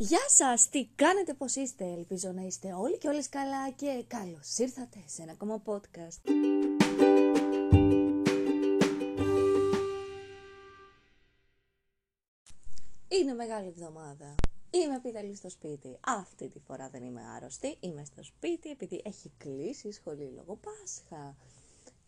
Γεια σας, τι κάνετε, πώς είστε, ελπίζω να είστε όλοι και όλες καλά και καλώς ήρθατε σε ένα ακόμα podcast. Είναι μεγάλη εβδομάδα. Είμαι πίταλη στο σπίτι. Αυτή τη φορά δεν είμαι άρρωστη. Είμαι στο σπίτι επειδή έχει κλείσει η σχολή λόγω Πάσχα.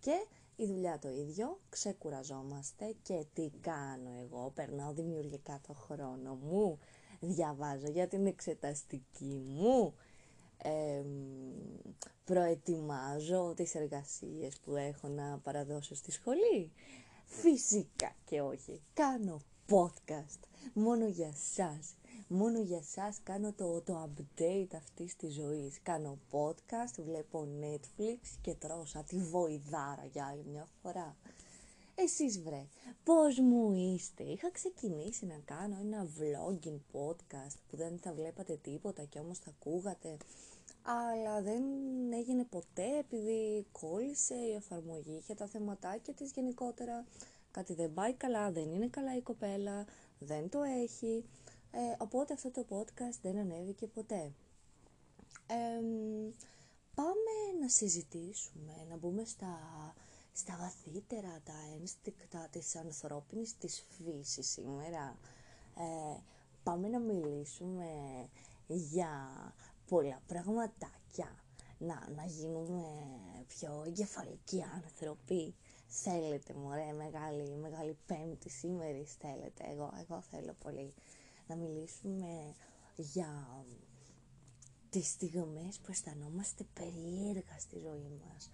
Και η δουλειά το ίδιο, ξεκουραζόμαστε και τι κάνω εγώ, περνάω δημιουργικά το χρόνο μου, διαβάζω για την εξεταστική μου, ε, προετοιμάζω τις εργασίες που έχω να παραδώσω στη σχολή. Φυσικά και όχι, κάνω podcast μόνο για σας. Μόνο για σας κάνω το, το update αυτής της ζωής. Κάνω podcast, βλέπω Netflix και τρώω σαν τη βοηδάρα για άλλη μια φορά. Εσείς βρε, πώς μου είστε; Είχα ξεκινήσει να κάνω ένα vlogging podcast που δεν θα βλέπατε τίποτα και όμως θα ακούγατε. Αλλά δεν έγινε ποτέ επειδή κόλλησε η εφαρμογή και τα θεματάκια της γενικότερα. Κάτι δεν πάει καλά, δεν είναι καλά η κοπέλα, δεν το έχει. Ε, οπότε αυτό το podcast δεν ανέβηκε ποτέ. πάμε να συζητήσουμε, να μπούμε στα, στα βαθύτερα, τα ένστικτα της ανθρώπινης της φύσης σήμερα. Ε, πάμε να μιλήσουμε για πολλά πραγματάκια, να, να γίνουμε πιο εγκεφαλικοί άνθρωποι. Θέλετε μωρέ, μεγάλη, μεγάλη πέμπτη σήμερα θέλετε. Εγώ, εγώ θέλω πολύ να μιλήσουμε για τις στιγμές που αισθανόμαστε περίεργα στη ζωή μας.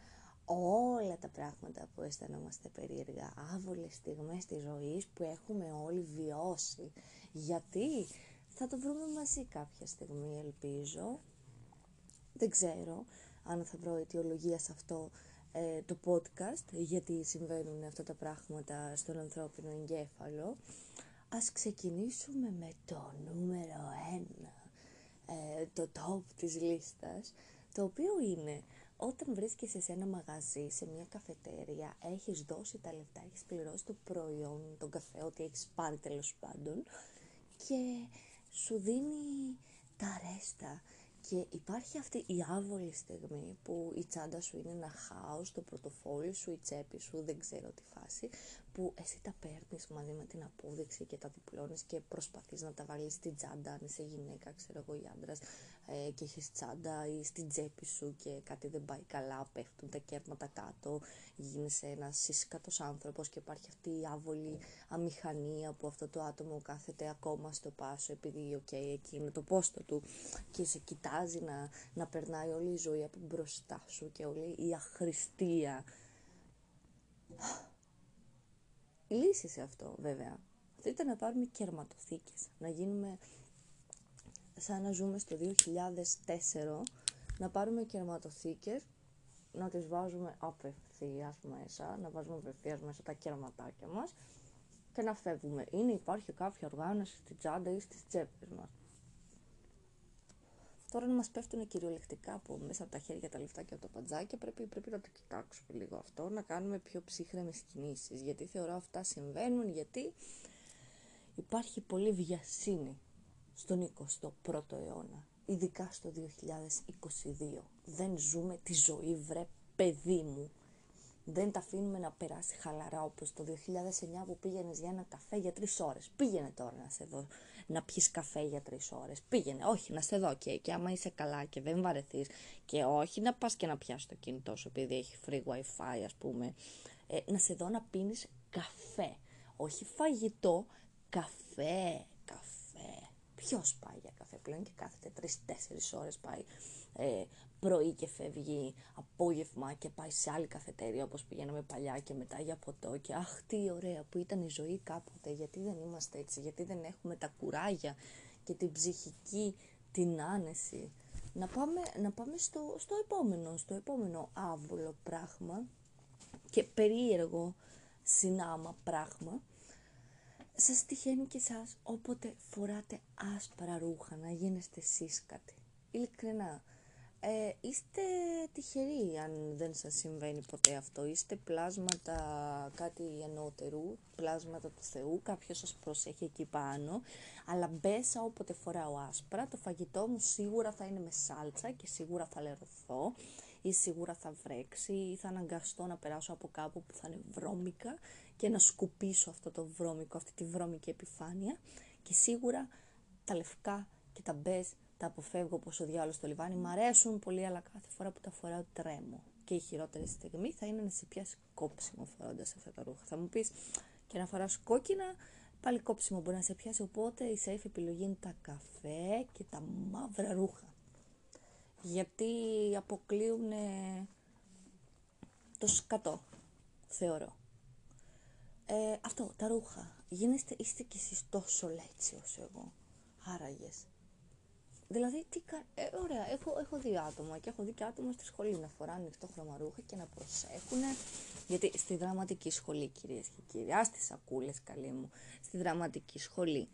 Όλα τα πράγματα που αισθανόμαστε περίεργα, άβολες στιγμές της ζωής που έχουμε όλοι βιώσει. Γιατί θα το βρούμε μαζί κάποια στιγμή ελπίζω. Δεν ξέρω αν θα βρω αιτιολογία σε αυτό ε, το podcast, γιατί συμβαίνουν αυτά τα πράγματα στον ανθρώπινο εγκέφαλο. Ας ξεκινήσουμε με το νούμερο ένα, ε, το top της λίστας, το οποίο είναι όταν βρίσκεσαι σε ένα μαγαζί, σε μια καφετέρια, έχεις δώσει τα λεφτά, έχεις πληρώσει το προϊόν, τον καφέ, ό,τι έχεις πάρει τέλος πάντων και σου δίνει τα ρέστα. Και υπάρχει αυτή η άβολη στιγμή που η τσάντα σου είναι ένα χάος, το πορτοφόλι σου, η τσέπη σου, δεν ξέρω τι φάση, που εσύ τα παίρνεις μαζί με την απόδειξη και τα διπλώνεις και προσπαθείς να τα βάλεις στην τσάντα, αν είσαι γυναίκα, ξέρω εγώ, ή άντρας, ε, και έχεις τσάντα ή στην τσέπη σου και κάτι δεν πάει καλά, πέφτουν τα κέρματα κάτω, γίνεσαι ένας σύσκατος άνθρωπος και υπάρχει αυτή η άβολη αμηχανία που αυτό το άτομο κάθεται ακόμα στο πάσο επειδή, οκ, okay, εκεί είναι το πόστο του και σε κοιτάζει να, να περνάει όλη η ζωή από μπροστά σου και όλη η αχρηστία. Η λύση σε αυτό βέβαια θα ήταν να πάρουμε κερματοθήκες, να γίνουμε σαν να ζούμε στο 2004, να πάρουμε κερματοθήκες, να τις βάζουμε απευθείας μέσα, να βάζουμε απευθείας μέσα τα κερματάκια μας και να φεύγουμε. Είναι υπάρχει κάποια οργάνωση στη τσάντα ή στις τσέπες μας. Τώρα να μας πέφτουν κυριολεκτικά από μέσα από τα χέρια τα λεφτά και από τα παντζάκια πρέπει, πρέπει να το κοιτάξουμε λίγο αυτό, να κάνουμε πιο ψύχρεμες κινήσεις. Γιατί θεωρώ αυτά συμβαίνουν, γιατί υπάρχει πολύ βιασύνη στον 21ο αιώνα, ειδικά στο 2022. Δεν ζούμε τη ζωή, βρε παιδί μου. Δεν τα αφήνουμε να περάσει χαλαρά όπως το 2009 που πήγαινες για ένα καφέ για τρεις ώρες. Πήγαινε τώρα να σε δω να πιεις καφέ για τρεις ώρες. Πήγαινε, όχι να σε δω και, και άμα είσαι καλά και δεν βαρεθείς και όχι να πας και να πιάσεις το κινητό σου επειδή έχει free wifi ας πούμε. Ε, να σε δω να πίνεις καφέ. Όχι φαγητό, καφέ, καφέ. Ποιος πάει για καφέ πλέον και κάθεται τρει-τέσσερι ώρες πάει ε, πρωί και φεύγει απόγευμα και πάει σε άλλη καφετέρια όπως πηγαίναμε παλιά και μετά για ποτό και αχ τι ωραία που ήταν η ζωή κάποτε γιατί δεν είμαστε έτσι, γιατί δεν έχουμε τα κουράγια και την ψυχική την άνεση. Να πάμε, να πάμε στο, στο επόμενο, στο επόμενο άβολο πράγμα και περίεργο συνάμα πράγμα σας τυχαίνει και εσάς όποτε φοράτε άσπρα ρούχα να γίνεστε σύσκατοι. Ειλικρινά. ε, είστε τυχεροί αν δεν σας συμβαίνει ποτέ αυτό. Είστε πλάσματα κάτι ενώτερου, πλάσματα του Θεού, κάποιος σας προσέχει εκεί πάνω. Αλλά μπέσα όποτε φοράω άσπρα, το φαγητό μου σίγουρα θα είναι με σάλτσα και σίγουρα θα λερωθώ ή σίγουρα θα βρέξει ή θα αναγκαστώ να περάσω από κάπου που θα είναι βρώμικα και να σκουπίσω αυτό το βρώμικο, αυτή τη βρώμικη επιφάνεια και σίγουρα τα λευκά και τα μπες τα αποφεύγω όπως ο διάλογος στο λιβάνι. Μ' αρέσουν πολύ, αλλά κάθε φορά που τα φοράω τρέμω. Και η χειρότερη στιγμή θα είναι να σε πιάσει κόψιμο φορώντας αυτά τα ρούχα. Θα μου πεις και να φοράς κόκκινα, πάλι κόψιμο μπορεί να σε πιάσει. Οπότε η safe επιλογή είναι τα καφέ και τα μαύρα ρούχα. Γιατί αποκλείουν το σκατό, θεωρώ. Ε, αυτό, τα ρούχα. Γίνεστε, είστε κι εσείς τόσο λέτσι όσο εγώ. Άραγες. Δηλαδή, τι κα... ε, ωραία, έχω, έχω δει άτομα και έχω δει και άτομα στη σχολή να φοράνε ανοιχτό χρωμαρούχα και να προσέχουν. Γιατί στη δραματική σχολή, κυρίες και κύριοι, α τι σακούλες, καλή μου, στη δραματική σχολή.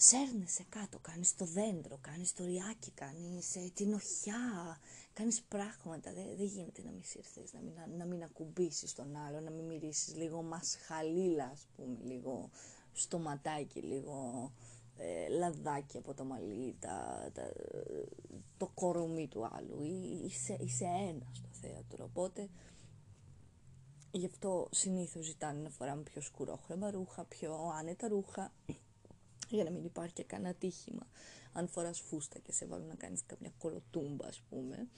Σέρνεσαι κάτω, κάνεις το δέντρο, κάνεις το ριάκι, κάνεις ε, την οχιά, κάνεις πράγματα. Δεν, δεν γίνεται να μην σύρθεις, να μην, να, να μην ακουμπήσεις τον άλλο, να μην μυρίσεις λίγο μασχαλίλα, ας πούμε, λίγο στοματάκι, λίγο ε, λαδάκι από το μαλλί, τα, τα, το κορομί του άλλου. Είσαι, είσαι ένας στο θέατρο. Οπότε γι' αυτό συνήθως ζητάνε να φοράμε πιο σκουρόχρωμα ρούχα, πιο άνετα ρούχα, για να μην υπάρχει και κανένα τύχημα. Αν φοράς φούστα και σε βάλουν να κάνεις καμιά κολοτούμπα, ας πούμε,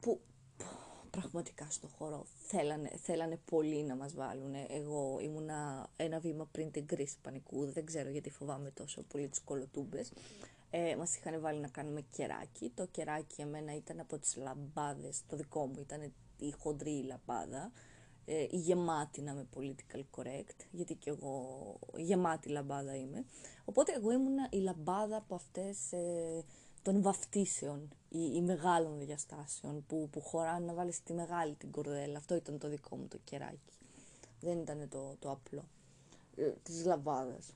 που πραγματικά στο χώρο θέλανε, θέλανε πολύ να μας βάλουν. Εγώ ήμουνα ένα βήμα πριν την κρίση πανικού, δεν ξέρω γιατί φοβάμαι τόσο πολύ τις κολοτούμπες. Ε, μας είχαν βάλει να κάνουμε κεράκι. Το κεράκι εμένα ήταν από τις λαμπάδες, το δικό μου ήταν η χοντρή λαμπάδα, ε, η γεμάτη να είμαι political correct, γιατί και εγώ γεμάτη λαμπάδα είμαι. Οπότε εγώ ήμουνα η λαμπάδα από αυτές... Ε, των βαφτίσεων ή, ή μεγάλων διαστάσεων που, που χωράνε να βάλεις τη μεγάλη την κορδέλα. Αυτό ήταν το δικό μου το κεράκι. Δεν ήταν το, το απλό. Ε, της λαμπάδας.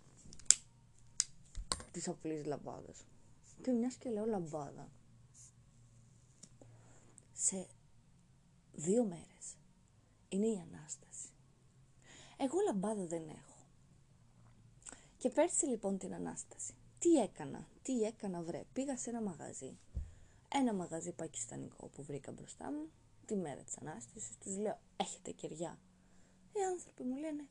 Της απλής λαμπάδας. Και μιας και λέω λαμπάδα. Σε δύο μέρες είναι η Ανάσταση. Εγώ λαμπάδα δεν έχω. Και πέρσι λοιπόν την Ανάσταση τι έκανα, τι έκανα βρε. Πήγα σε ένα μαγαζί. Ένα μαγαζί πακιστανικό που βρήκα μπροστά μου τη μέρα της Ανάστασης. Τους λέω έχετε κεριά; Οι άνθρωποι μου λένε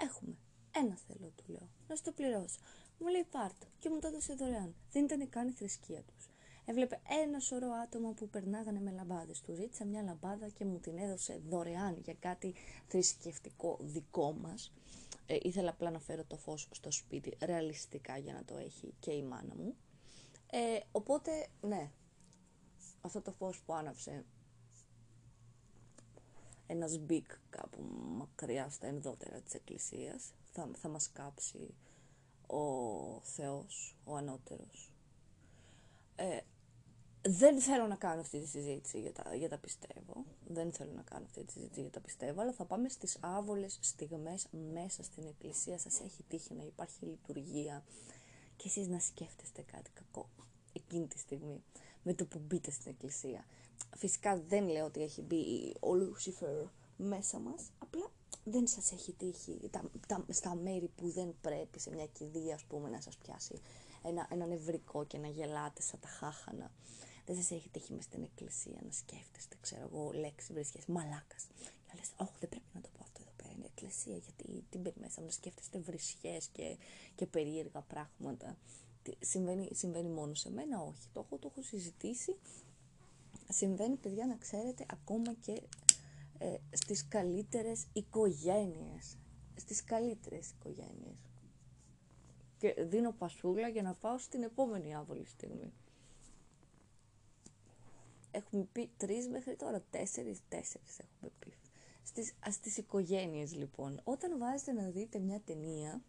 έχουμε. Ένα θέλω του λέω. Να στο πληρώσω. Μου λέει πάρτο και μου το έδωσε δωρεάν. Δεν ήταν καν η θρησκεία τους. Έβλεπε ένα σωρό άτομα που περνάγανε με λαμπάδες. Του ζήτησα μια λαμπάδα και μου την έδωσε δωρεάν για κάτι θρησκευτικό δικό μας. Ε, ήθελα απλά να φέρω το φως στο σπίτι ρεαλιστικά για να το έχει και η μάνα μου. Ε, οπότε, ναι, αυτό το φως που άναψε ένας Bic κάπου μακριά στα ενδότερα της εκκλησίας θα, θα μας κάψει ο Θεός, ο Ανώτερος. Ε, δεν θέλω να κάνω αυτή τη συζήτηση για τα, για τα πιστεύω. Δεν θέλω να κάνω αυτή τη συζήτηση για τα πιστεύω, αλλά θα πάμε στις άβολες στιγμές μέσα στην εκκλησία. Σας έχει τύχει να υπάρχει λειτουργία και εσείς να σκέφτεστε κάτι κακό εκείνη τη στιγμή με το που μπείτε στην εκκλησία. Φυσικά δεν λέω ότι έχει μπει ο Λούσιφερ μέσα μας, απλά δεν σας έχει τύχει τα, τα, στα μέρη που δεν πρέπει σε μια κηδεία, ας πούμε, να σας πιάσει ένα, ένα νευρικό και να γελάτε σαν τα χάχανα. Δεν σας έχει τύχει με στην εκκλησία να σκέφτεστε, ξέρω εγώ, λέξεις βρίσκε μαλάκας. Και λες, Όχι, δεν πρέπει να το πω αυτό εδώ πέρα. Είναι εκκλησία, γιατί την μπαίνει μέσα να σκέφτεστε βρισιέ και, και περίεργα πράγματα. Συμβαίνει, συμβαίνει μόνο σε μένα, όχι. Το έχω, το έχω συζητήσει. Συμβαίνει, παιδιά, να ξέρετε, ακόμα και ε, στις καλύτερες οικογένειες. Στις καλύτερες οικογένειες. Και δίνω πασούλα για να πάω στην επόμενη άβολη στιγμή. Έχουμε πει τρεις μέχρι τώρα, τέσσερις, τέσσερις έχουμε πει. Στις, στις οικογένειες λοιπόν, όταν βάζετε να δείτε μια ταινία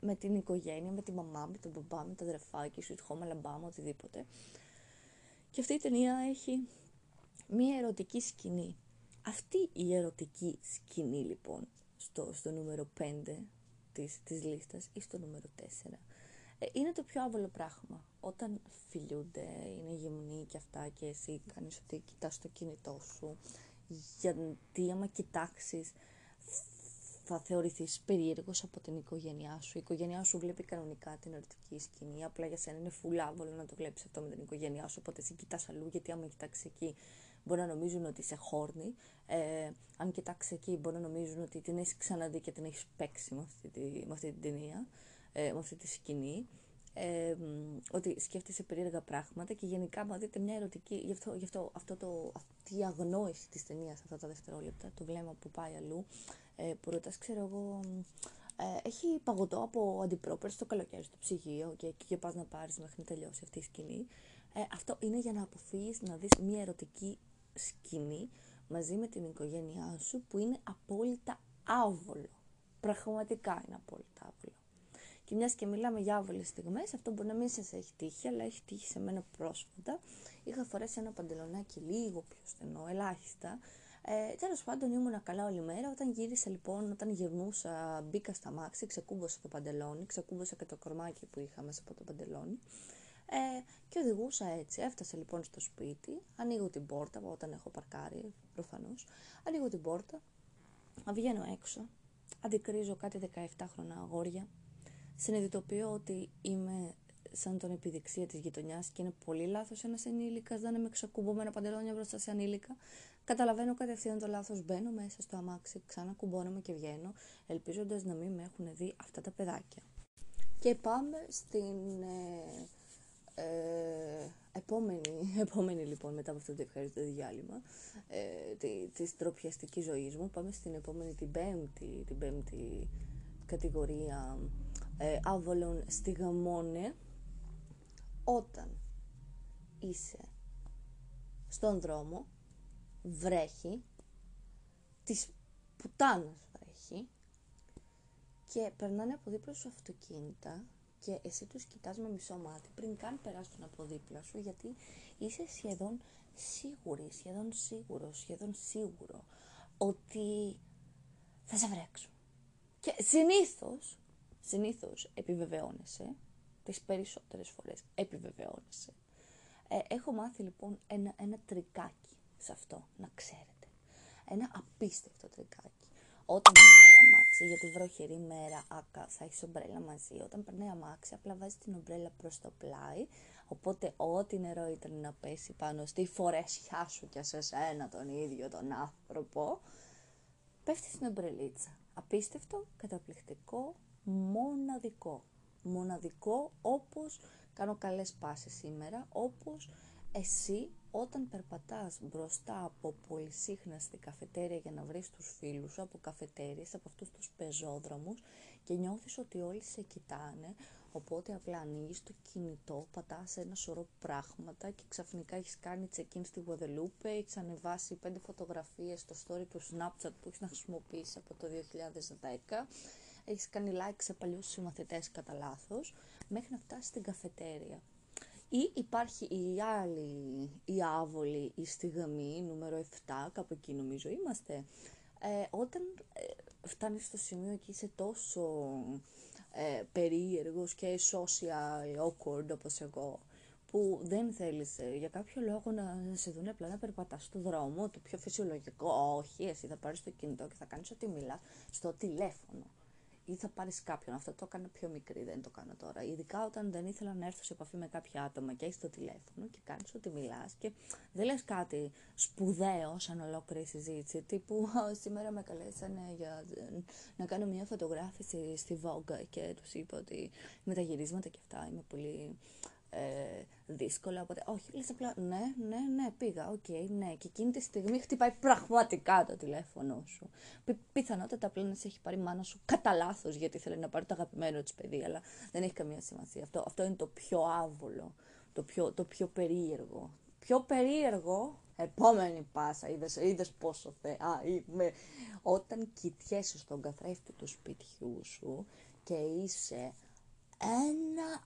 με την οικογένεια, με τη μαμά, με τον μπαμπά, με τα αδερφάκια, σου, Home Alabama, οτιδήποτε. Και αυτή η ταινία έχει μια ερωτική σκηνή. Αυτή η ερωτική σκηνή λοιπόν, στο, στο νούμερο 5 της, της λίστας ή στο νούμερο 4, Ε, είναι το πιο άβολο πράγμα. Όταν φιλούνται, είναι γυμνοί και αυτά και εσύ κάνεις ότι κοιτάς το κινητό σου. Γιατί άμα κοιτάξεις θα θεωρηθείς περίεργος από την οικογένειά σου. Η οικογένειά σου βλέπει κανονικά την ερωτική σκηνή. Απλά για σένα είναι φουλάβολο να το βλέπεις αυτό με την οικογένειά σου. Οπότε εσύ κοιτάς αλλού, γιατί άμα κοιτάξεις εκεί μπορεί να νομίζουν ότι είσαι χόρνη. Ε, αν κοιτάξεις εκεί, μπορεί να νομίζουν ότι την έχεις ξαναδεί και την έχεις παίξει με αυτή, τη, με αυτή την ταινία, ε, με αυτή τη σκηνή. Ε, ότι σκέφτεσαι περίεργα πράγματα και γενικά, αν δείτε μια ερωτική. Γι' αυτό, γι αυτό, αυτό το, αυτή η αγνόηση της ταινίας αυτά τα δευτερόλεπτα, το βλέμμα που πάει αλλού, ε, που ρωτάς, ξέρω εγώ, ε, έχει παγωτό από αντιπρόπερ στο καλοκαίρι στο ψυγείο και εκεί και πας να πάρεις μέχρι να τελειώσει αυτή η σκηνή. Ε, αυτό είναι για να αποφύγεις να δεις μια ερωτική σκηνή μαζί με την οικογένειά σου που είναι απόλυτα άβολο. Πραγματικά είναι απόλυτα άβολο. Και μιας και μιλάμε για άβολες στιγμές, αυτό μπορεί να μην σας έχει τύχει, αλλά έχει τύχει σε μένα πρόσφατα. Είχα φορέσει ένα παντελονάκι λίγο πιο στενό, ελάχιστα. Ε, Τέλος πάντων, ήμουνα καλά όλη μέρα. Όταν γύρισα λοιπόν, όταν γυρνούσα, μπήκα στα μάξι, ξεκούμπωσα το παντελόνι, ξεκούμπωσα και το κορμάκι που είχα μέσα από το παντελόνι. Ε, και οδηγούσα έτσι. Έφτασα λοιπόν στο σπίτι, ανοίγω την πόρτα, όταν έχω παρκάρει προφανώς. Ανοίγω την πόρτα, βγαίνω έξω, αντικρίζω κάτι 17 χρόνια αγόρια, συνειδητοποιώ ότι είμαι σαν τον επιδειξία της γειτονιάς και είναι πολύ λάθος ένας ενήλικας να είναι με ξακουμπωμένα παντελόνια μπροστά σε ανήλικα. Καταλαβαίνω κατευθείαν το λάθος, μπαίνω μέσα στο αμάξι, ξανά κουμπώνομαι και βγαίνω, ελπίζοντας να μην με έχουν δει αυτά τα παιδάκια. Και πάμε στην ε, ε, επόμενη, επόμενη λοιπόν μετά από αυτό το ευχαριστώ διάλειμμα ε, τη, της τροπιαστικής ζωής μου πάμε στην επόμενη την πέμπτη, την πέμπτη κατηγορία ε, άβολων στιγμών όταν είσαι στον δρόμο βρέχει της πουτάνας βρέχει και περνάνε από δίπλα σου αυτοκίνητα και εσύ τους κοιτάς με μισό μάτι πριν καν περάσουν από δίπλα σου γιατί είσαι σχεδόν σίγουρη, σχεδόν σίγουρο, σχεδόν σίγουρο ότι θα σε βρέξουν. Και συνήθως, συνήθως επιβεβαιώνεσαι, τις περισσότερες φορές επιβεβαιώνεσαι. Ε, έχω μάθει λοιπόν ένα, ένα τρικάκι σε αυτό, να ξέρετε. Ένα απίστευτο τρικάκι. Όταν αμάξι για τη βροχερή μέρα, άκα, θα έχει ομπρέλα μαζί. Όταν περνάει αμάξι, απλά βάζει την ομπρέλα προς το πλάι. Οπότε, ό,τι νερό ήταν να πέσει πάνω στη φορεσιά σου και σε σένα τον ίδιο τον άνθρωπο, πέφτει στην ομπρελίτσα. Απίστευτο, καταπληκτικό, μοναδικό. Μοναδικό όπως κάνω καλές πάσες σήμερα, όπως εσύ όταν περπατάς μπροστά από πολυσύχναστη καφετέρια για να βρεις τους φίλους σου, από καφετέριες, από αυτούς τους πεζόδρομους και νιώθεις ότι όλοι σε κοιτάνε, οπότε απλά ανοίγεις το κινητό, πατάς ένα σωρό πράγματα και ξαφνικά έχεις κάνει check-in στη Guadalupe, έχεις ανεβάσει πέντε φωτογραφίες στο story του Snapchat που έχεις να χρησιμοποιήσεις από το 2010, έχεις κάνει like σε παλιούς συμμαθητές κατά λάθος, μέχρι να φτάσεις στην καφετέρια. Ή υπάρχει η άλλη, η άβολη, η στιγμή, νούμερο 7, κάπου εκεί νομίζω είμαστε, ε, όταν ε, φτάνεις στο σημείο και είσαι τόσο ε, περίεργος και social awkward όπως εγώ, που δεν θέλεις ε, για κάποιο λόγο να σε δουν απλά να περπατάς στο δρόμο, το πιο φυσιολογικό, όχι, εσύ θα πάρεις το κινητό και θα κάνεις ό,τι μιλάς στο τηλέφωνο ή θα πάρεις κάποιον. Αυτό το έκανα πιο μικρή, δεν το κάνω τώρα. Ειδικά όταν δεν ήθελα να έρθω σε επαφή με κάποια άτομα και έχεις το τηλέφωνο και κάνεις ότι μιλάς και δεν λες κάτι σπουδαίο σαν ολόκληρη συζήτηση. Τύπου σήμερα με καλέσανε για να κάνω μια φωτογράφηση στη Vogue και τους είπα ότι με τα γυρίσματα και αυτά είμαι πολύ ε, δύσκολα. Οπότε, όχι, λες απλά ναι, ναι, ναι, πήγα, οκ, okay, ναι. Και εκείνη τη στιγμή χτυπάει πραγματικά το τηλέφωνο σου. Πι, πιθανότατα απλά να σε έχει πάρει μάνα σου κατά λάθος γιατί θέλει να πάρει το αγαπημένο της παιδί, αλλά δεν έχει καμία σημασία. Αυτό, αυτό είναι το πιο άβολο, το πιο, το πιο περίεργο. Πιο περίεργο, επόμενη πάσα, είδες, είδες πόσο θε, α, είμαι, όταν κοιτιέσαι στον καθρέφτη του σπιτιού σου και είσαι ένα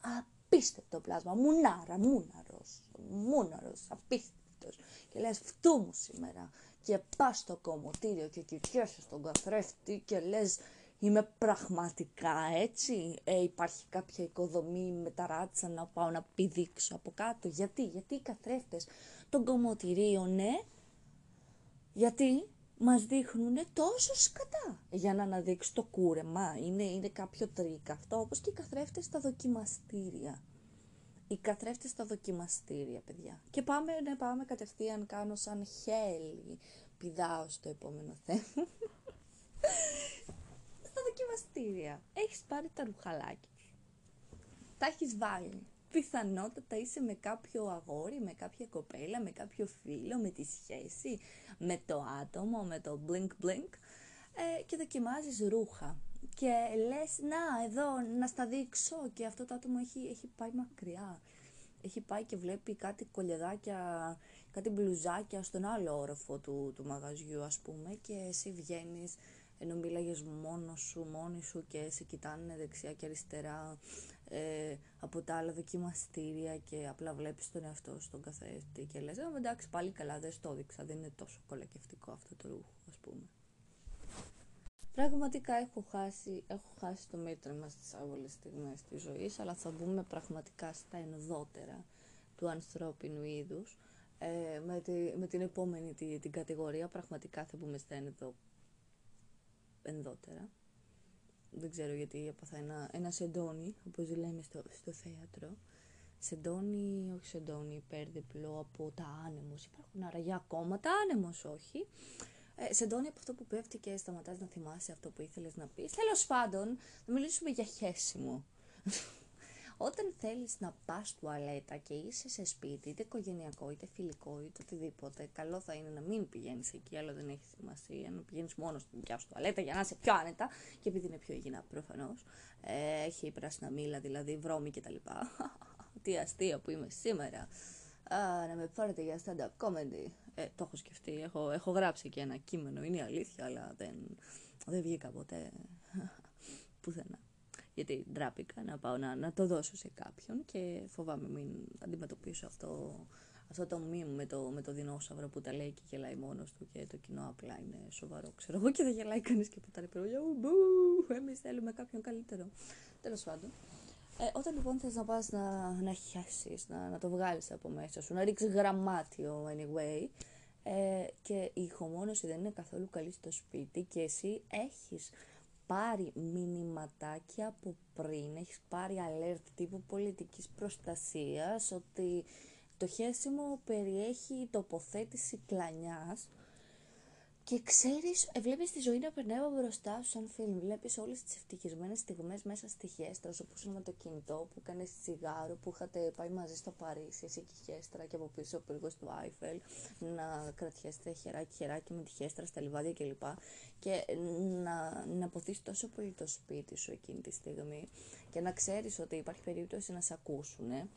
απίστευτο πλάσμα, μουνάρα, μούναρος, μούναρος, απίστευτος. Και λες φτού μου σήμερα και πας στο κομμωτήριο και κοιτιέσαι στον καθρέφτη και λες Είμαι πραγματικά έτσι. Ε, υπάρχει κάποια οικοδομή με ταράτσα να πάω να πηδήξω από κάτω. Γιατί, γιατί οι καθρέφτες των κομμωτηρίων, ναι, γιατί μας δείχνουν τόσο σκατά για να αναδείξεις το κούρεμα. Είναι, είναι κάποιο τρίκ αυτό, όπως και οι καθρέφτες στα δοκιμαστήρια. Οι καθρέφτες στα δοκιμαστήρια, παιδιά. Και πάμε, ναι, πάμε κατευθείαν, κάνω σαν χέλι. Πηδάω στο επόμενο θέμα. στα δοκιμαστήρια. Έχεις πάρει τα ρουχαλάκια Τα έχεις βάλει πιθανότατα είσαι με κάποιο αγόρι, με κάποια κοπέλα, με κάποιο φίλο, με τη σχέση, με το άτομο, με το blink blink ε, και δοκιμάζεις ρούχα. Και λες να εδώ να στα δείξω και αυτό το άτομο έχει, έχει πάει μακριά. Έχει πάει και βλέπει κάτι κολιεδάκια, κάτι μπλουζάκια στον άλλο όροφο του, του μαγαζιού ας πούμε και εσύ βγαίνεις ενώ μίλαγες μόνος σου, μόνη σου και σε κοιτάνε δεξιά και αριστερά ε, από τα άλλα δοκιμαστήρια και απλά βλέπεις τον εαυτό στον καθρέφτη και λες «Ε, εντάξει πάλι καλά δεν στο έδειξα, δεν είναι τόσο κολακευτικό αυτό το ρούχο ας πούμε. Πραγματικά έχω χάσει, έχω χάσει το μέτρημα στις άβολες στιγμές της ζωής, αλλά θα μπούμε πραγματικά στα ενδότερα του ανθρώπινου είδους. Ε, με, με την επόμενη την, την κατηγορία πραγματικά θα μπούμε στα ενδο, ενδότερα δεν ξέρω γιατί έπαθα ένα, ένα σεντόνι, όπως λέμε στο, στο θέατρο. Σεντόνι, όχι σεντόνι, υπέρδιπλο από τα άνεμος. Υπάρχουν αραγιά ακόμα, τα άνεμος όχι. Ε, σεντόνι από αυτό που πέφτει και σταματάς να θυμάσαι αυτό που ήθελες να πεις. Τέλος πάντων, θα μιλήσουμε για χέσιμο. Όταν θέλεις να πας τουαλέτα και είσαι σε σπίτι, είτε οικογενειακό, είτε φιλικό, είτε οτιδήποτε, καλό θα είναι να μην πηγαίνεις εκεί, αλλά δεν έχει σημασία, να πηγαίνεις μόνος στην δικιά σου τουαλέτα για να είσαι πιο άνετα και επειδή είναι πιο υγιεινά προφανώς. Ε, έχει πράσινα μήλα, δηλαδή βρώμη κτλ. Τι αστεία που είμαι σήμερα. Α, να με πάρετε για stand-up comedy. Ε, το έχω σκεφτεί, έχω, έχω γράψει και ένα κείμενο, είναι αλήθεια, αλλά δεν, δεν βγήκα ποτέ πουθενά γιατί ντράπηκα να πάω να, να το δώσω σε κάποιον και φοβάμαι μην αντιμετωπίσω αυτό, αυτό το μήνυμα με το, με το δεινόσαυρο που τα λέει και γελάει μόνος του και το κοινό απλά είναι σοβαρό, ξέρω εγώ και δεν γελάει κανείς και τα υπερόγια, μπου, εμείς θέλουμε κάποιον καλύτερο. Τέλος πάντων. Ε, όταν λοιπόν θες να πας να, να χιάσεις, να, να το βγάλεις από μέσα σου, να ρίξεις γραμμάτιο anyway, ε, και η ηχομόνωση δεν είναι καθόλου καλή στο σπίτι και εσύ έχεις πάρει μηνυματάκια από πριν, έχεις πάρει alert τύπου πολιτικής προστασίας ότι το χέσιμο περιέχει τοποθέτηση κλανιάς και ξέρεις, ε, βλέπεις τη ζωή να περνάει μπροστά σου σαν φιλμ. Βλέπεις όλες τις ευτυχισμένες στιγμές μέσα στη χέστρα, όπως είναι με το κινητό που κάνεις τσιγάρο, που είχατε πάει μαζί στο Παρίσι, εσύ και η χέστρα και από πίσω ο πύργος του Άιφελ, να κρατιέστε χεράκι χεράκι με τη χέστρα στα λιβάδια κλπ. Και να, να αποθείς τόσο πολύ το σπίτι σου εκείνη τη στιγμή και να ξέρεις ότι υπάρχει περίπτωση να σε ακούσουν, ε,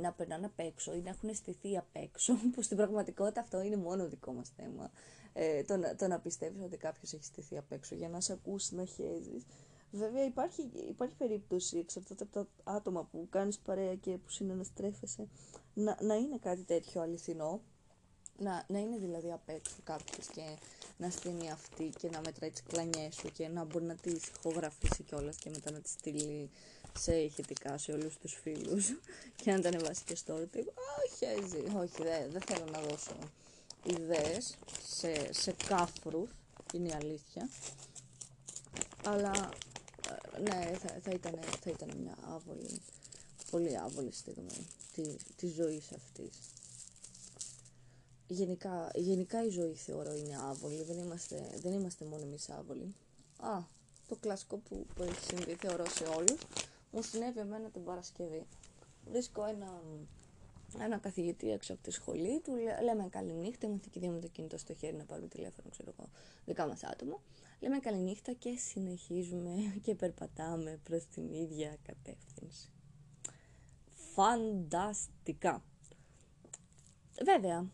να περνάνε απ' έξω ή να έχουν στηθεί απ' έξω, που στην πραγματικότητα αυτό είναι μόνο δικό μας θέμα ε, το, να, το να πιστεύεις ότι κάποιος έχει στηθεί απ' έξω για να σε ακούσει να χέζεις. Βέβαια υπάρχει, υπάρχει περίπτωση, εξαρτάται από τα άτομα που κάνεις παρέα και που συναναστρέφεσαι, να, να είναι κάτι τέτοιο αληθινό, να, να είναι δηλαδή απ' έξω κάποιος και να στείνει αυτή και να μετράει τις κλανιές σου και να μπορεί να τις ηχογραφήσει κιόλας και μετά να τις στείλει σε ηχητικά σε όλους τους φίλους και να τα ανεβάσει και στο τύπου. Όχι, όχι, δεν δε θέλω να δώσω ιδέες σε, σε κάφρους, είναι η αλήθεια. Αλλά ε, ναι, θα, θα, ήταν, θα ήταν μια άβολη, πολύ άβολη στιγμή τη, της ζωής αυτής. Γενικά, γενικά η ζωή θεωρώ είναι άβολη, δεν είμαστε, δεν είμαστε μόνο εμείς άβολοι. Α, το κλασικό που, που έχει συμβεί θεωρώ σε όλους, μου συνέβη εμένα την Παρασκευή. Βρίσκω ένα ένα καθηγητή έξω από τη σχολή του, λέμε καλή νύχτα, είμαστε και δύο με το κινητό στο χέρι να πάρουμε τηλέφωνο, ξέρω εγώ, δικά μας άτομα. Λέμε καλή νύχτα και συνεχίζουμε και περπατάμε προς την ίδια κατεύθυνση. Φανταστικά. Βέβαια,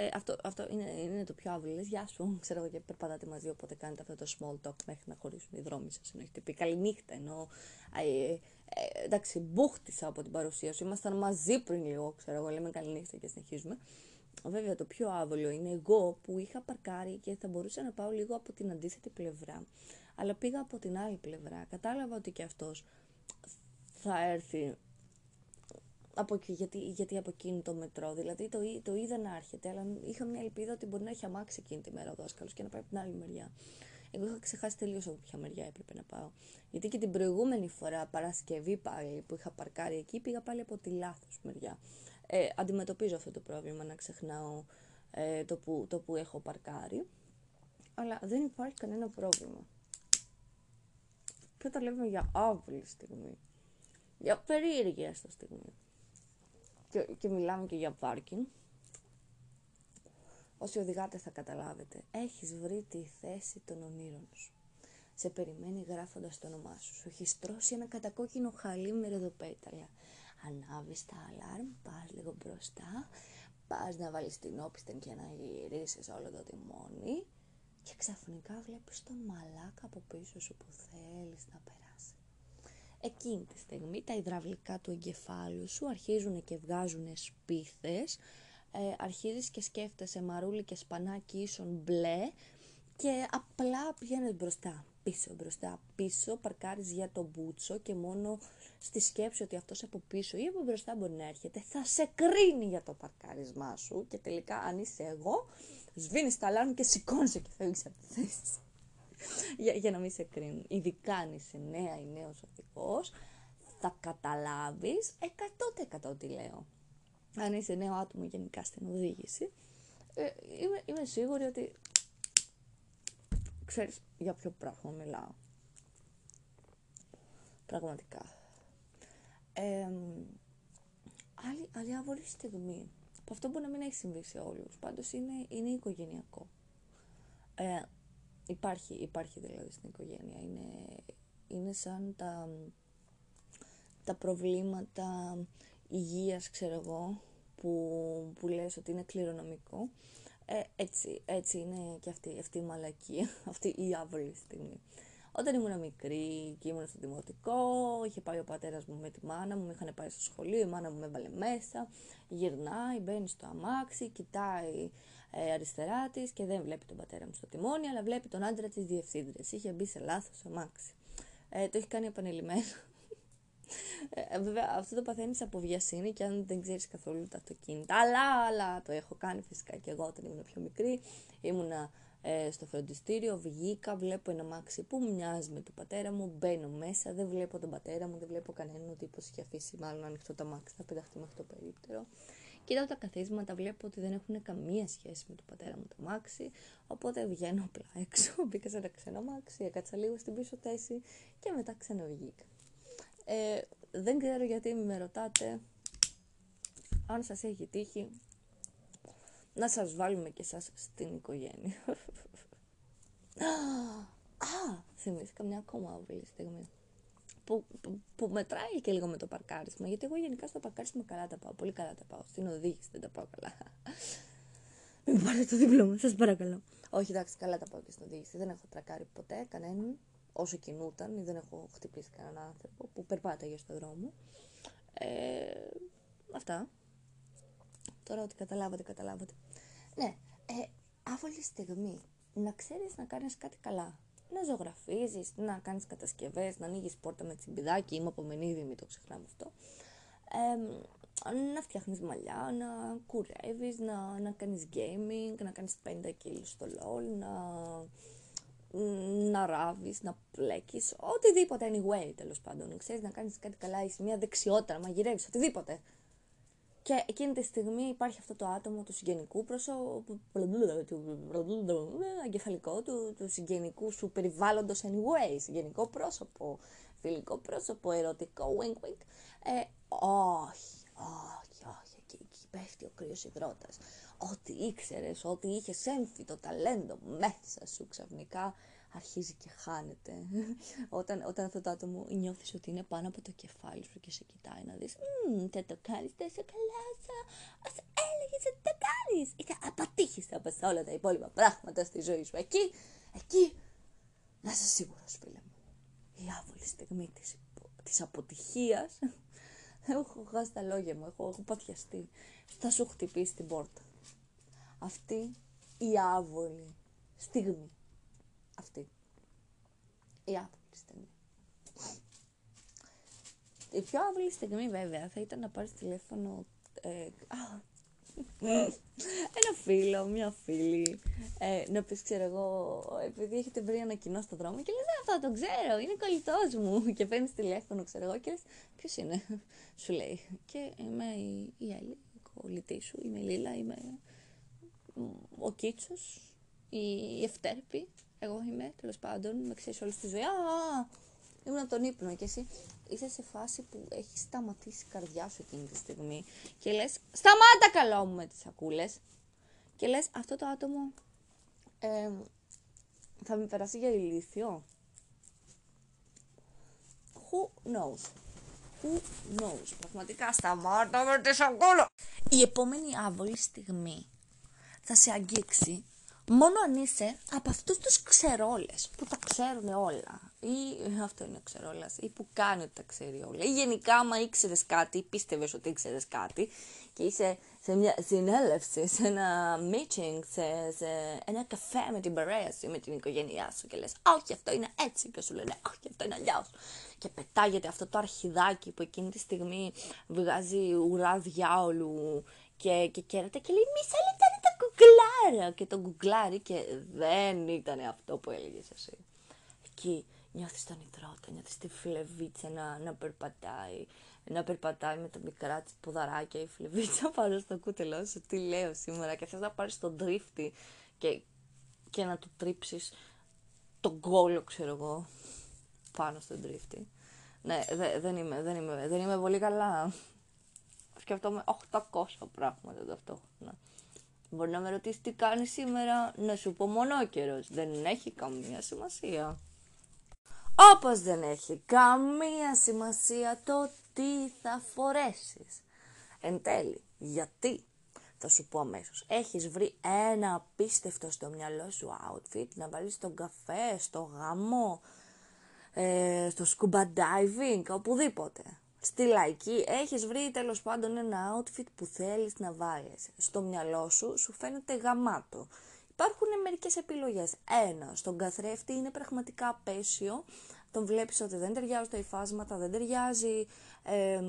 ε, αυτό, αυτό είναι, είναι το πιο άβολο. Γεια σου, ξέρω εγώ και περπατάτε μαζί, οπότε κάνετε αυτό το small talk μέχρι να χωρίσουν οι δρόμοι σας. Ενώ έχετε πει καλή νύχτα, ενώ ε, ε, εντάξει, μπούχτισα από την παρουσία σου. Ήμασταν μαζί πριν λίγο, ξέρω εγώ, λέμε καλή νύχτα και συνεχίζουμε. βέβαια το πιο άβολο είναι εγώ που είχα παρκάρει και θα μπορούσα να πάω λίγο από την αντίθετη πλευρά. Αλλά πήγα από την άλλη πλευρά. Κατάλαβα ότι και αυτός θα έρθει από εκεί, γιατί, γιατί από εκείνη το μετρό. Δηλαδή το, το είδα να έρχεται, αλλά είχα μια ελπίδα ότι μπορεί να έχει αμάξει εκείνη τη μέρα ο δάσκαλος και να πάει από την άλλη μεριά. Εγώ είχα ξεχάσει τελείως από ποια μεριά έπρεπε να πάω. Γιατί και την προηγούμενη φορά, Παρασκευή πάλι, που είχα παρκάρει εκεί, πήγα πάλι από τη λάθος μεριά. Ε, αντιμετωπίζω αυτό το πρόβλημα να ξεχνάω ε, το, που, το που έχω παρκάρει. Αλλά δεν υπάρχει κανένα πρόβλημα. Και τα λέμε για άβολη στιγμή. Για περίεργη έστω στιγμή. Και, και μιλάμε και για πάρκινγκ. Όσοι οδηγάτε θα καταλάβετε. Έχεις βρει τη θέση των ονείρων σου. Σε περιμένει γράφοντας το όνομά σου. Σου έχει στρώσει ένα κατακόκκινο χαλί με ρεδοπέταλα. Ανάβεις τα αλάρμ, πας λίγο μπροστά, πας να βάλεις την όπισθεν και να γυρίσεις όλο το τιμόνι και ξαφνικά βλέπεις τον μαλάκα από πίσω σου που θέλεις να περάσει. Εκείνη τη στιγμή τα υδραυλικά του εγκεφάλου σου αρχίζουν και βγάζουν σπίθες, ε, αρχίζεις και σκέφτεσαι μαρούλι και σπανάκι ίσον μπλε και απλά πηγαίνεις μπροστά, πίσω, μπροστά, πίσω, παρκάρεις για τον μπούτσο και μόνο στη σκέψη ότι αυτός από πίσω ή από μπροστά μπορεί να έρχεται, θα σε κρίνει για το παρκάρισμά σου και τελικά αν είσαι εγώ, σβήνεις τα αλάρμ και σηκώνεσαι και φεύγεις από τη θέση για, για να μην σε κρίνουν. Ειδικά αν είσαι νέα ή νέος οδηγός, θα καταλάβεις 100% τι λέω. Αν είσαι νέο άτομο γενικά στην οδήγηση, ε, είμαι, είμαι σίγουρη ότι ξέρεις για ποιο πράγμα μιλάω. Πραγματικά. Ε, άλλη, άλλη άβολη στιγμή. Αυτό μπορεί να μην έχει συμβεί σε όλους. Πάντως είναι, είναι οικογενειακό. Ε, υπάρχει, υπάρχει δηλαδή στην οικογένεια. Είναι, είναι σαν τα, τα προβλήματα υγείας, ξέρω εγώ, που, που λες ότι είναι κληρονομικό. Ε, έτσι, έτσι είναι και αυτή, αυτή η μαλακία, αυτή η άβολη στιγμή. Όταν ήμουν μικρή και ήμουν στο δημοτικό, είχε πάει ο πατέρας μου με τη μάνα μου, με είχαν πάει στο σχολείο, η μάνα μου με έβαλε μέσα, γυρνάει, μπαίνει στο αμάξι, κοιτάει ε, αριστερά της και δεν βλέπει τον πατέρα μου στο τιμόνι, αλλά βλέπει τον άντρα της διευθύντριας. Είχε μπει σε λάθος αμάξι. Ε, το έχει κάνει επανειλημμένο. Ε, βέβαια, αυτό το παθαίνεις από βιασύνη και αν δεν ξέρεις καθόλου τα αυτοκίνητα. Αλλά, αλλά το έχω κάνει φυσικά και εγώ όταν ήμουν πιο μικρή. Ήμουνα ε, στο φροντιστήριο, βγήκα, βλέπω ένα μάξι που μοιάζει με τον πατέρα μου, μπαίνω μέσα, δεν βλέπω τον πατέρα μου, δεν βλέπω κανέναν, ο τύπος είχε αφήσει μάλλον ανοιχτό το μάξι, θα πεταχτεί μέχρι το περίπτερο. Κοιτάω τα καθίσματα, βλέπω ότι δεν έχουν καμία σχέση με τον πατέρα μου το μάξι, οπότε βγαίνω απλά έξω, μπήκα σε ένα ξένο μάξι, έκατσα λίγο στην πίσω θέση και μετά ξαναβγήκα. Ε, δεν ξέρω γιατί με ρωτάτε αν σας έχει τύχει να σας βάλουμε και εσάς στην οικογένεια. Α, θυμήθηκα μια ακόμα άβολη στιγμή. Που, που, που, μετράει και λίγο με το παρκάρισμα. Γιατί εγώ γενικά στο παρκάρισμα καλά τα πάω. Πολύ καλά τα πάω. Στην οδήγηση δεν τα πάω καλά. Μην πάρετε το δίπλωμα, σας παρακαλώ. Όχι, εντάξει, καλά τα πάω και στην οδήγηση. Δεν έχω τρακάρει ποτέ κανέναν όσο κινούταν ή δεν έχω χτυπήσει κανέναν άνθρωπο που περπάταγε στον δρόμο. Ε, αυτά. Τώρα ότι καταλάβατε, καταλάβατε. Ναι, ε, άβολη στιγμή. Να ξέρεις να κάνεις κάτι καλά. Να ζωγραφίζεις, να κάνεις κατασκευές, να ανοίγεις πόρτα με τσιμπιδάκι, είμαι από μενίδι, μην το ξεχνάμε αυτό. Ε, να φτιάχνεις μαλλιά, να κουρεύεις, να, να κάνεις gaming, να κάνεις 50 κιλ στο LOL, να, να ράβεις, να πλέκεις, οτιδήποτε anyway τέλος πάντων. Ξέρεις να κάνεις κάτι καλά, είσαι μια δεξιότητα, να μαγειρεύεις, οτιδήποτε. Και εκείνη τη στιγμή υπάρχει αυτό το άτομο του συγγενικού πρόσωπου, του εγκεφαλικό του, του συγγενικού σου περιβάλλοντος anyway, συγγενικό πρόσωπο, φιλικό πρόσωπο, ερωτικό, wink wink. Ε, όχι, όχι, όχι, εκεί, εκεί πέφτει ο κρύος υδρότας. Ό,τι ήξερες, ό,τι είχες έμφυτο ταλέντο μέσα σου ξαφνικά αρχίζει και χάνεται. όταν, όταν αυτό το άτομο νιώθεις ότι είναι πάνω από το κεφάλι σου και σε κοιτάει να δεις «Θα το κάνεις τόσο καλά σα, ας έλεγες ότι το κάνεις» ή θα αποτύχεις από όλα τα υπόλοιπα πράγματα στη ζωή σου. Εκεί, εκεί, να είσαι σίγουρος φίλε μου, η άβολη στιγμή της, της αποτυχίας έχω χάσει τα λόγια μου, έχω, έχω παθιαστεί. Θα σου χτυπήσει την πόρτα. αυτή η άβολη στιγμή. Αυτή. Η άβολη στιγμή. Η πιο άβολη στιγμή βέβαια θα ήταν να πάρεις τηλέφωνο ε, ένα φίλο, μια φίλη, ε, να πεις ξέρω εγώ, επειδή έχετε βρει ένα κοινό στο δρόμο και λες αυτό το ξέρω, είναι κολλητός μου και παίρνεις τηλέφωνο ξέρω εγώ και λες ποιος είναι, σου λέει και είμαι η, η Έλλη, η κολλητή σου, είμαι η Λίλα, είμαι ο Κίτσος, η Ευτέρπη, εγώ είμαι τέλος πάντων, με ξέρεις όλη τη ζωή, α, ήμουν από τον ύπνο και εσύ είσαι σε φάση που έχει σταματήσει η καρδιά σου εκείνη τη στιγμή και λες σταμάτα καλό μου με τις σακούλες και λες αυτό το άτομο ε, θα με περάσει για ηλίθιο. Who knows; Who knows; Πραγματικά σταμάτα με τη σακούλα. Η επόμενη άβολη στιγμή θα σε αγγίξει μόνο αν είσαι από αυτούς τους ξερόλες που τα ξέρουν όλα. Ή αυτό είναι ξερόλας. Ή που κάνει ότι τα ξέρει όλα. Ή γενικά άμα ήξερες κάτι, πίστευες ότι ήξερες κάτι και είσαι σε μια συνέλευση, σε ένα meeting, σε, σε ένα καφέ με την παρέα σου, με την οικογένειά σου και λες όχι αυτό είναι έτσι και σου λένε όχι αυτό είναι αλλιώς και πετάγεται αυτό το αρχιδάκι που εκείνη τη στιγμή βγάζει ουρά διάολου και, και κέρατε και λέει μη ήταν το κουκλάρα και το κουκλάρι και δεν ήταν αυτό που έλεγες εσύ. Εκεί νιώθεις τον υδρότα, νιώθεις τη φλεβίτσα να, να περπατάει, να περπατάει με τα μικρά της ποδαράκια η φλεβίτσα πάνω στο κούτελό σου, τι λέω σήμερα και θες να πάρεις τον τρίφτη και, και να του τρίψεις τον κόλο ξέρω εγώ πάνω στον τρίφτη. Ναι, δε, δεν, είμαι, δεν, είμαι, δεν είμαι πολύ καλά. Σκεφτόμαι 800 πράγματα ταυτόχρονα. Μπορεί να με ρωτήσει τι κάνει σήμερα, να σου πω μονόκερος. Δεν έχει καμία σημασία. Όπως δεν έχει καμία σημασία το τι θα φορέσεις. Εν τέλει, γιατί, θα σου πω αμέσως. Έχεις βρει ένα απίστευτο στο μυαλό σου outfit να βάλεις στον καφέ, στο γάμο, ε, στο scuba diving, οπουδήποτε. Στη λαϊκή έχεις βρει τέλος πάντων ένα outfit που θέλεις να βάλεις. Στο μυαλό σου σου φαίνεται γαμάτο. Υπάρχουν μερικές επιλογές. Ένα, στον καθρέφτη είναι πραγματικά απέσιο. Τον βλέπεις ότι δεν ταιριάζει τα υφάσματα, δεν ταιριάζει ε,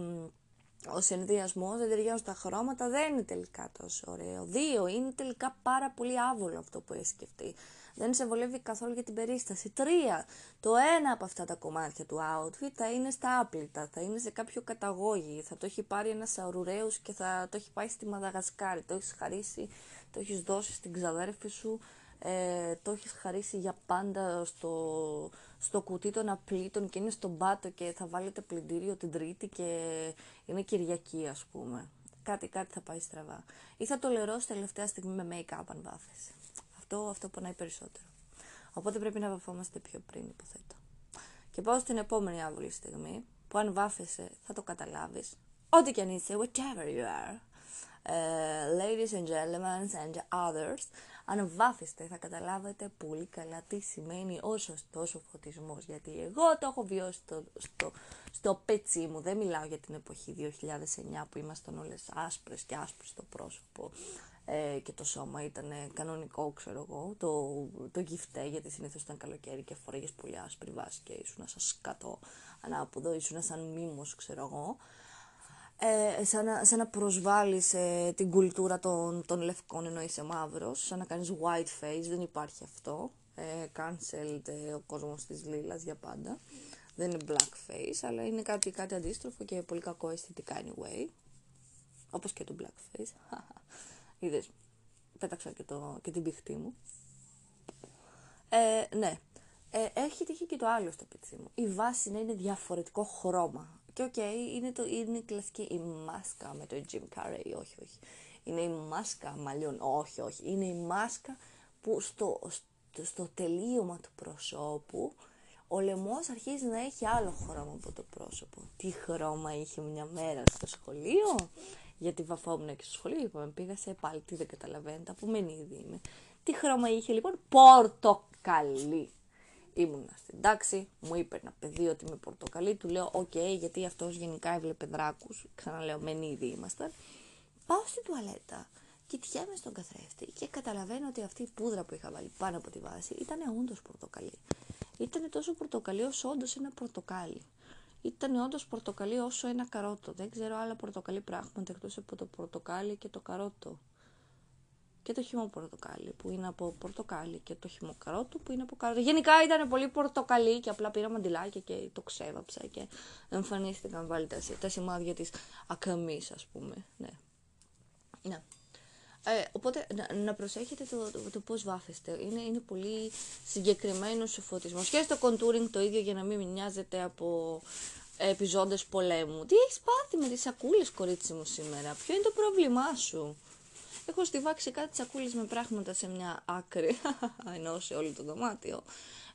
ο συνδυασμός, δεν ταιριάζουν τα χρώματα, δεν είναι τελικά τόσο ωραίο. Δύο, είναι τελικά πάρα πολύ άβολο αυτό που έχει σκεφτεί. Δεν σε βολεύει καθόλου για την περίσταση. Τρία, το ένα από αυτά τα κομμάτια του outfit θα είναι στα άπλυτα, θα είναι σε κάποιο καταγόγι, θα το έχει πάρει ένας αουρουρέους και θα το έχει πάει στη Μαδαγασκάρη, το έχεις χαρίσει το έχεις δώσει στην ξαδέρφη σου, ε, το έχεις χαρίσει για πάντα στο, στο κουτί των απλήτων και είναι στον πάτο και θα βάλετε πλυντήριο την Τρίτη και είναι Κυριακή ας πούμε. Κάτι, κάτι θα πάει στραβά. Ή θα το λερώσει τελευταία στιγμή με make-up αν βάφεσαι. Αυτό, αυτό πονάει περισσότερο. Οπότε πρέπει να βαφόμαστε πιο πριν υποθέτω. Και πάω στην επόμενη άβολη στιγμή που αν βάφεσαι θα το καταλάβεις. Ό,τι και αν είσαι, whatever you are, ε, ladies and gentlemen and others, αν βάφεστε θα καταλάβετε πολύ καλά τι σημαίνει ο σωστός ο φωτισμός, γιατί εγώ το έχω βιώσει στο, στο, στο πετσί μου, δεν μιλάω για την εποχή 2009 που ήμασταν όλες άσπρες και άσπρες στο πρόσωπο ε, και το σώμα ήταν κανονικό, ξέρω εγώ, το, το γυφτέ, γιατί συνήθως ήταν καλοκαίρι και φορέγες πολύ άσπρη βάση και ήσουν σαν σκατό ανάποδο, ήσουν σαν μήμος, ξέρω εγώ ε, σαν, να, σαν να προσβάλλεις ε, την κουλτούρα των, των λευκών ενώ είσαι μαύρος, σαν να κάνεις white face, δεν υπάρχει αυτό. Ε, cancelled ε, ο κόσμος της λίλας για πάντα. Δεν είναι black face, αλλά είναι κάτι, κάτι αντίστροφο και πολύ κακό αισθητικά anyway. Όπως και το black face. Είδες, πέταξα και, το, και την πηχτή μου. Ε, ναι, ε, έχει τύχει και το άλλο στο πετσί μου. Η βάση να είναι διαφορετικό χρώμα. Και οκ, okay, είναι, το, είναι η κλασική η μάσκα με το Jim Carrey, όχι, όχι. Είναι η μάσκα μαλλιών, όχι, όχι. Είναι η μάσκα που στο, στο, στο τελείωμα του προσώπου ο λαιμός αρχίζει να έχει άλλο χρώμα από το πρόσωπο. Τι χρώμα είχε μια μέρα στο σχολείο, γιατί βαφόμουν και στο σχολείο, είπαμε, πήγα σε πάλι, τι δεν καταλαβαίνετε, από Μενίδι είμαι. Τι χρώμα είχε λοιπόν, πορτοκαλί ήμουν στην τάξη, μου είπε ένα παιδί ότι είμαι πορτοκαλί, του λέω οκ, okay, γιατί αυτός γενικά έβλεπε δράκους, ξαναλέω Μενίδι ήμασταν. Πάω στην τουαλέτα κοιτιέμαι στον καθρέφτη και καταλαβαίνω ότι αυτή η πούδρα που είχα βάλει πάνω από τη βάση ήταν όντως πορτοκαλί. Ήταν τόσο πορτοκαλί όσο όντως ένα πορτοκάλι. Ήταν όντως πορτοκαλί όσο ένα καρότο. Δεν ξέρω άλλα πορτοκαλί πράγματα εκτός από το πορτοκάλι και το καρότο. Και το χυμό πορτοκάλι που είναι από πορτοκάλι και το χυμό καρότο που είναι από καρότο. Γενικά ήταν πολύ πορτοκαλί και απλά πήρα μαντιλάκια και το ξέβαψα και εμφανίστηκαν πάλι τα, τα σημάδια της ακαμής ας πούμε. Ναι. ναι. Ε, οπότε να, να προσέχετε το, το, το πώς βάφεστε. Είναι, είναι πολύ συγκεκριμένος ο φωτισμός. Και στο contouring το ίδιο για να μην μοιάζετε από επιζώντες πολέμου. Τι έχεις πάθει με τις σακούλες κορίτσι μου σήμερα; Ποιο είναι το πρόβλημά σου; Έχω στιβάξει κάτι σακούλες με πράγματα σε μια άκρη, ενώ σε όλο το δωμάτιο.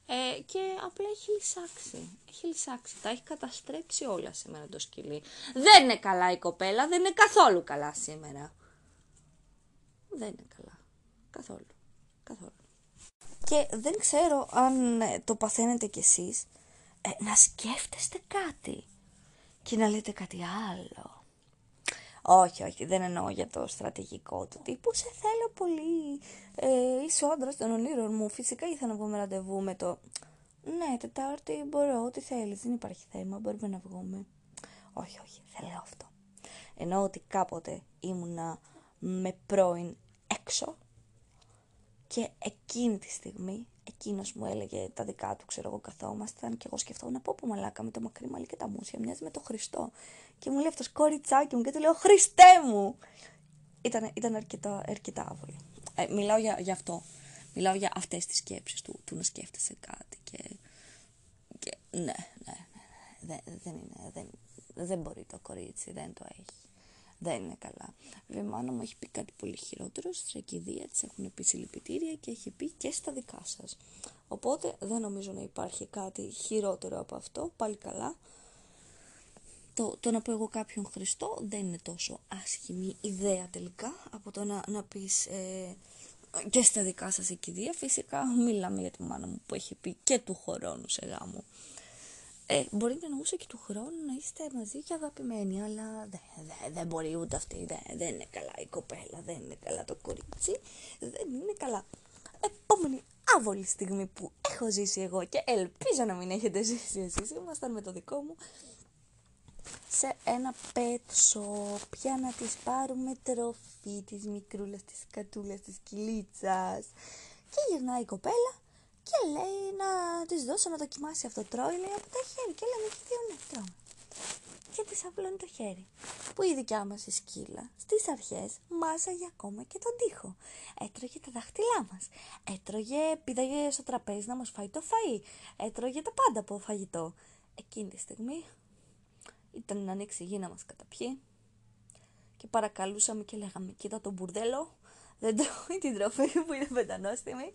Ε, και απλά έχει λυσάξει. Έχει λυσάξει. Τα έχει καταστρέψει όλα σήμερα το σκυλί. Δεν είναι καλά η κοπέλα, δεν είναι καθόλου καλά σήμερα δεν είναι καλά. Καθόλου. Καθόλου. Και δεν ξέρω αν ε, το παθαίνετε κι εσείς, ε, να σκέφτεστε κάτι και να λέτε κάτι άλλο. Όχι, όχι, δεν εννοώ για το στρατηγικό του τύπου. Σε θέλω πολύ. Ε, είσαι ο άντρας των ονείρων μου. Φυσικά ήθελα να βγούμε ραντεβού με το. Ναι, Τετάρτη μπορώ, ό,τι θέλεις. Δεν υπάρχει θέμα. Μπορούμε να βγούμε. Όχι, όχι, θέλω αυτό. Εννοώ ότι κάποτε ήμουνα με πρώην έξω και εκείνη τη στιγμή εκείνος μου έλεγε τα δικά του, ξέρω εγώ, καθόμασταν και εγώ σκεφτόμουν πω πω μαλάκα με το μακρύ μαλλί και τα μουσια, μοιάζει με το Χριστό. Και μου λέει αυτός κοριτσάκι μου και του λέω Χριστέ μου! Ήταν, ήταν αρκετά, αρκετά άβολο. Ε, μιλάω για, για αυτό. Μιλάω για αυτές τις σκέψεις του, του να σκέφτεσαι κάτι και, και ναι, ναι, ναι, ναι. Δεν, δεν, είναι, δεν, δεν μπορεί το κορίτσι, δεν το έχει δεν είναι καλά. Βέβαια, η μάνα μου έχει πει κάτι πολύ χειρότερο. Στη τρακιδία της έχουν πει συλληπιτήρια και έχει πει και στα δικά σας. Οπότε δεν νομίζω να υπάρχει κάτι χειρότερο από αυτό. Πάλι καλά. Το, το να πω εγώ κάποιον Χριστό δεν είναι τόσο άσχημη ιδέα τελικά από το να, να πεις ε, και στα δικά σας εκειδία. Φυσικά μιλάμε για τη μάνα μου που έχει πει και του χρόνου σε γάμο. Ε, μπορεί να εννοούσε και του χρόνου να είστε μαζί και αγαπημένοι, αλλά δεν δε, δε μπορεί ούτε αυτή. Δεν δε είναι καλά η κοπέλα, δεν είναι καλά το κορίτσι, δεν είναι καλά. Επόμενη άβολη στιγμή που έχω ζήσει εγώ και ελπίζω να μην έχετε ζήσει εσείς, ήμασταν με το δικό μου σε ένα pet shop για να τις πάρουμε τροφή της μικρούλας, της κατούλας, της κυλίτσας. Και γυρνάει η κοπέλα και λέει να της δώσω να δοκιμάσει αυτό. Τρώει, λέει από τα χέρια. Και λέμε και δύο ναι, τρώμε. Και της απλώνει το χέρι. Που η δικιά μας η σκύλα στις αρχές μάζαγε ακόμα και τον τοίχο. Έτρωγε τα δάχτυλά μας. Έτρωγε, πήδαγε στο τραπέζι να μας φάει το φαΐ. Έτρωγε τα πάντα από φαγητό. Εκείνη τη στιγμή ήταν να ανοίξει η γη να μας καταπιεί. Και παρακαλούσαμε και λέγαμε: Κοίτα τον μπουρδέλο δεν τρώει την τροφή που είναι πεντανόστιμη.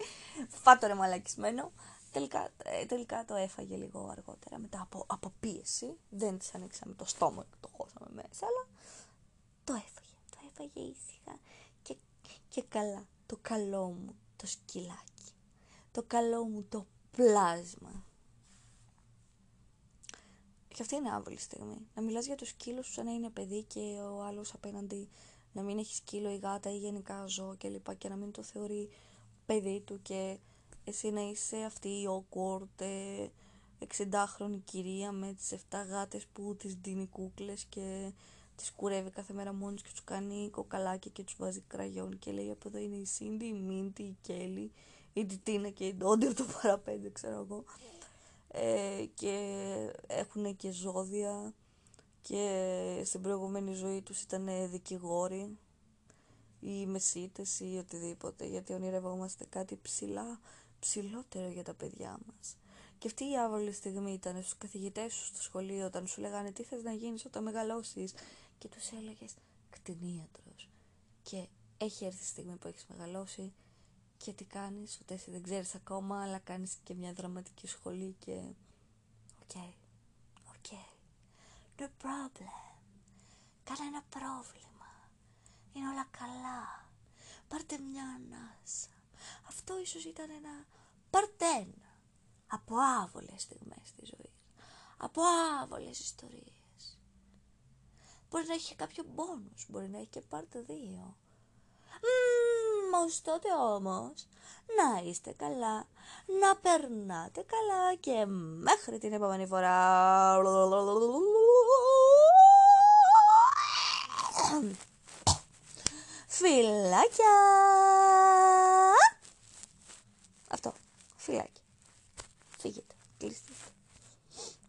Φάτο ρε μαλακισμένο. Τελικά, ε, τελικά το έφαγε λίγο αργότερα μετά από, από πίεση. Δεν της ανοίξαμε το στόμα και το χώσαμε μέσα, αλλά το έφαγε. Το έφαγε ήσυχα και, και καλά. Το καλό μου το σκυλάκι. Το καλό μου το πλάσμα. Και αυτή είναι άβολη στιγμή. Να μιλάς για το σκύλο σου σαν να είναι παιδί και ο άλλος απέναντι να μην έχεις σκύλο ή γάτα ή γενικά ζώο και λοιπά και να μην το θεωρεί παιδί του και εσύ να είσαι αυτή η awkward 60χρονη ε, κυρία με τις 7 γάτες που τις δίνει κούκλες και τις κουρεύει κάθε μέρα μόνος και τους κάνει κοκαλάκια και τους βάζει κραγιόν και λέει από εδώ είναι η Σίντι, η Μίντι, η Κέλλη, η Τιτίνα και η Ντόντερ το παραπέντε ξέρω εγώ ε, και έχουν και ζώδια και στην προηγούμενη ζωή τους ήταν δικηγόροι ή μεσίτες ή οτιδήποτε γιατί ονειρευόμαστε κάτι ψηλά, ψηλότερο για τα παιδιά μας. Και αυτή η άβολη στιγμή ήταν στους καθηγητές σου στο σχολείο όταν σου λέγανε τι θες να γίνεις όταν μεγαλώσεις; Και τους έλεγες κτηνίατρος. Και έχει έρθει η στιγμή που έχεις μεγαλώσει και τι κάνεις, ούτε εσύ δεν ξέρεις ακόμα αλλά κάνεις και μια δραματική σχολή και οκ, okay, οκ. Okay no problem. Κανένα πρόβλημα. Είναι όλα καλά. Πάρτε μια ανάσα. Αυτό ίσως ήταν ένα part ένα από άβολες στιγμές της ζωής. Από άβολες ιστορίες. Μπορεί να έχει κάποιο μπόνους, μπορεί να έχει και πάρτε δύο. Μμμ, τότε όμως, να είστε καλά, να περνάτε καλά και μέχρι την επόμενη φορά. Φιλάκια! Αυτό. Φιλάκι. Φύγετε. Κλείστε.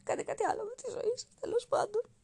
Κάντε κάτι άλλο με τη ζωή σας, τέλος πάντων.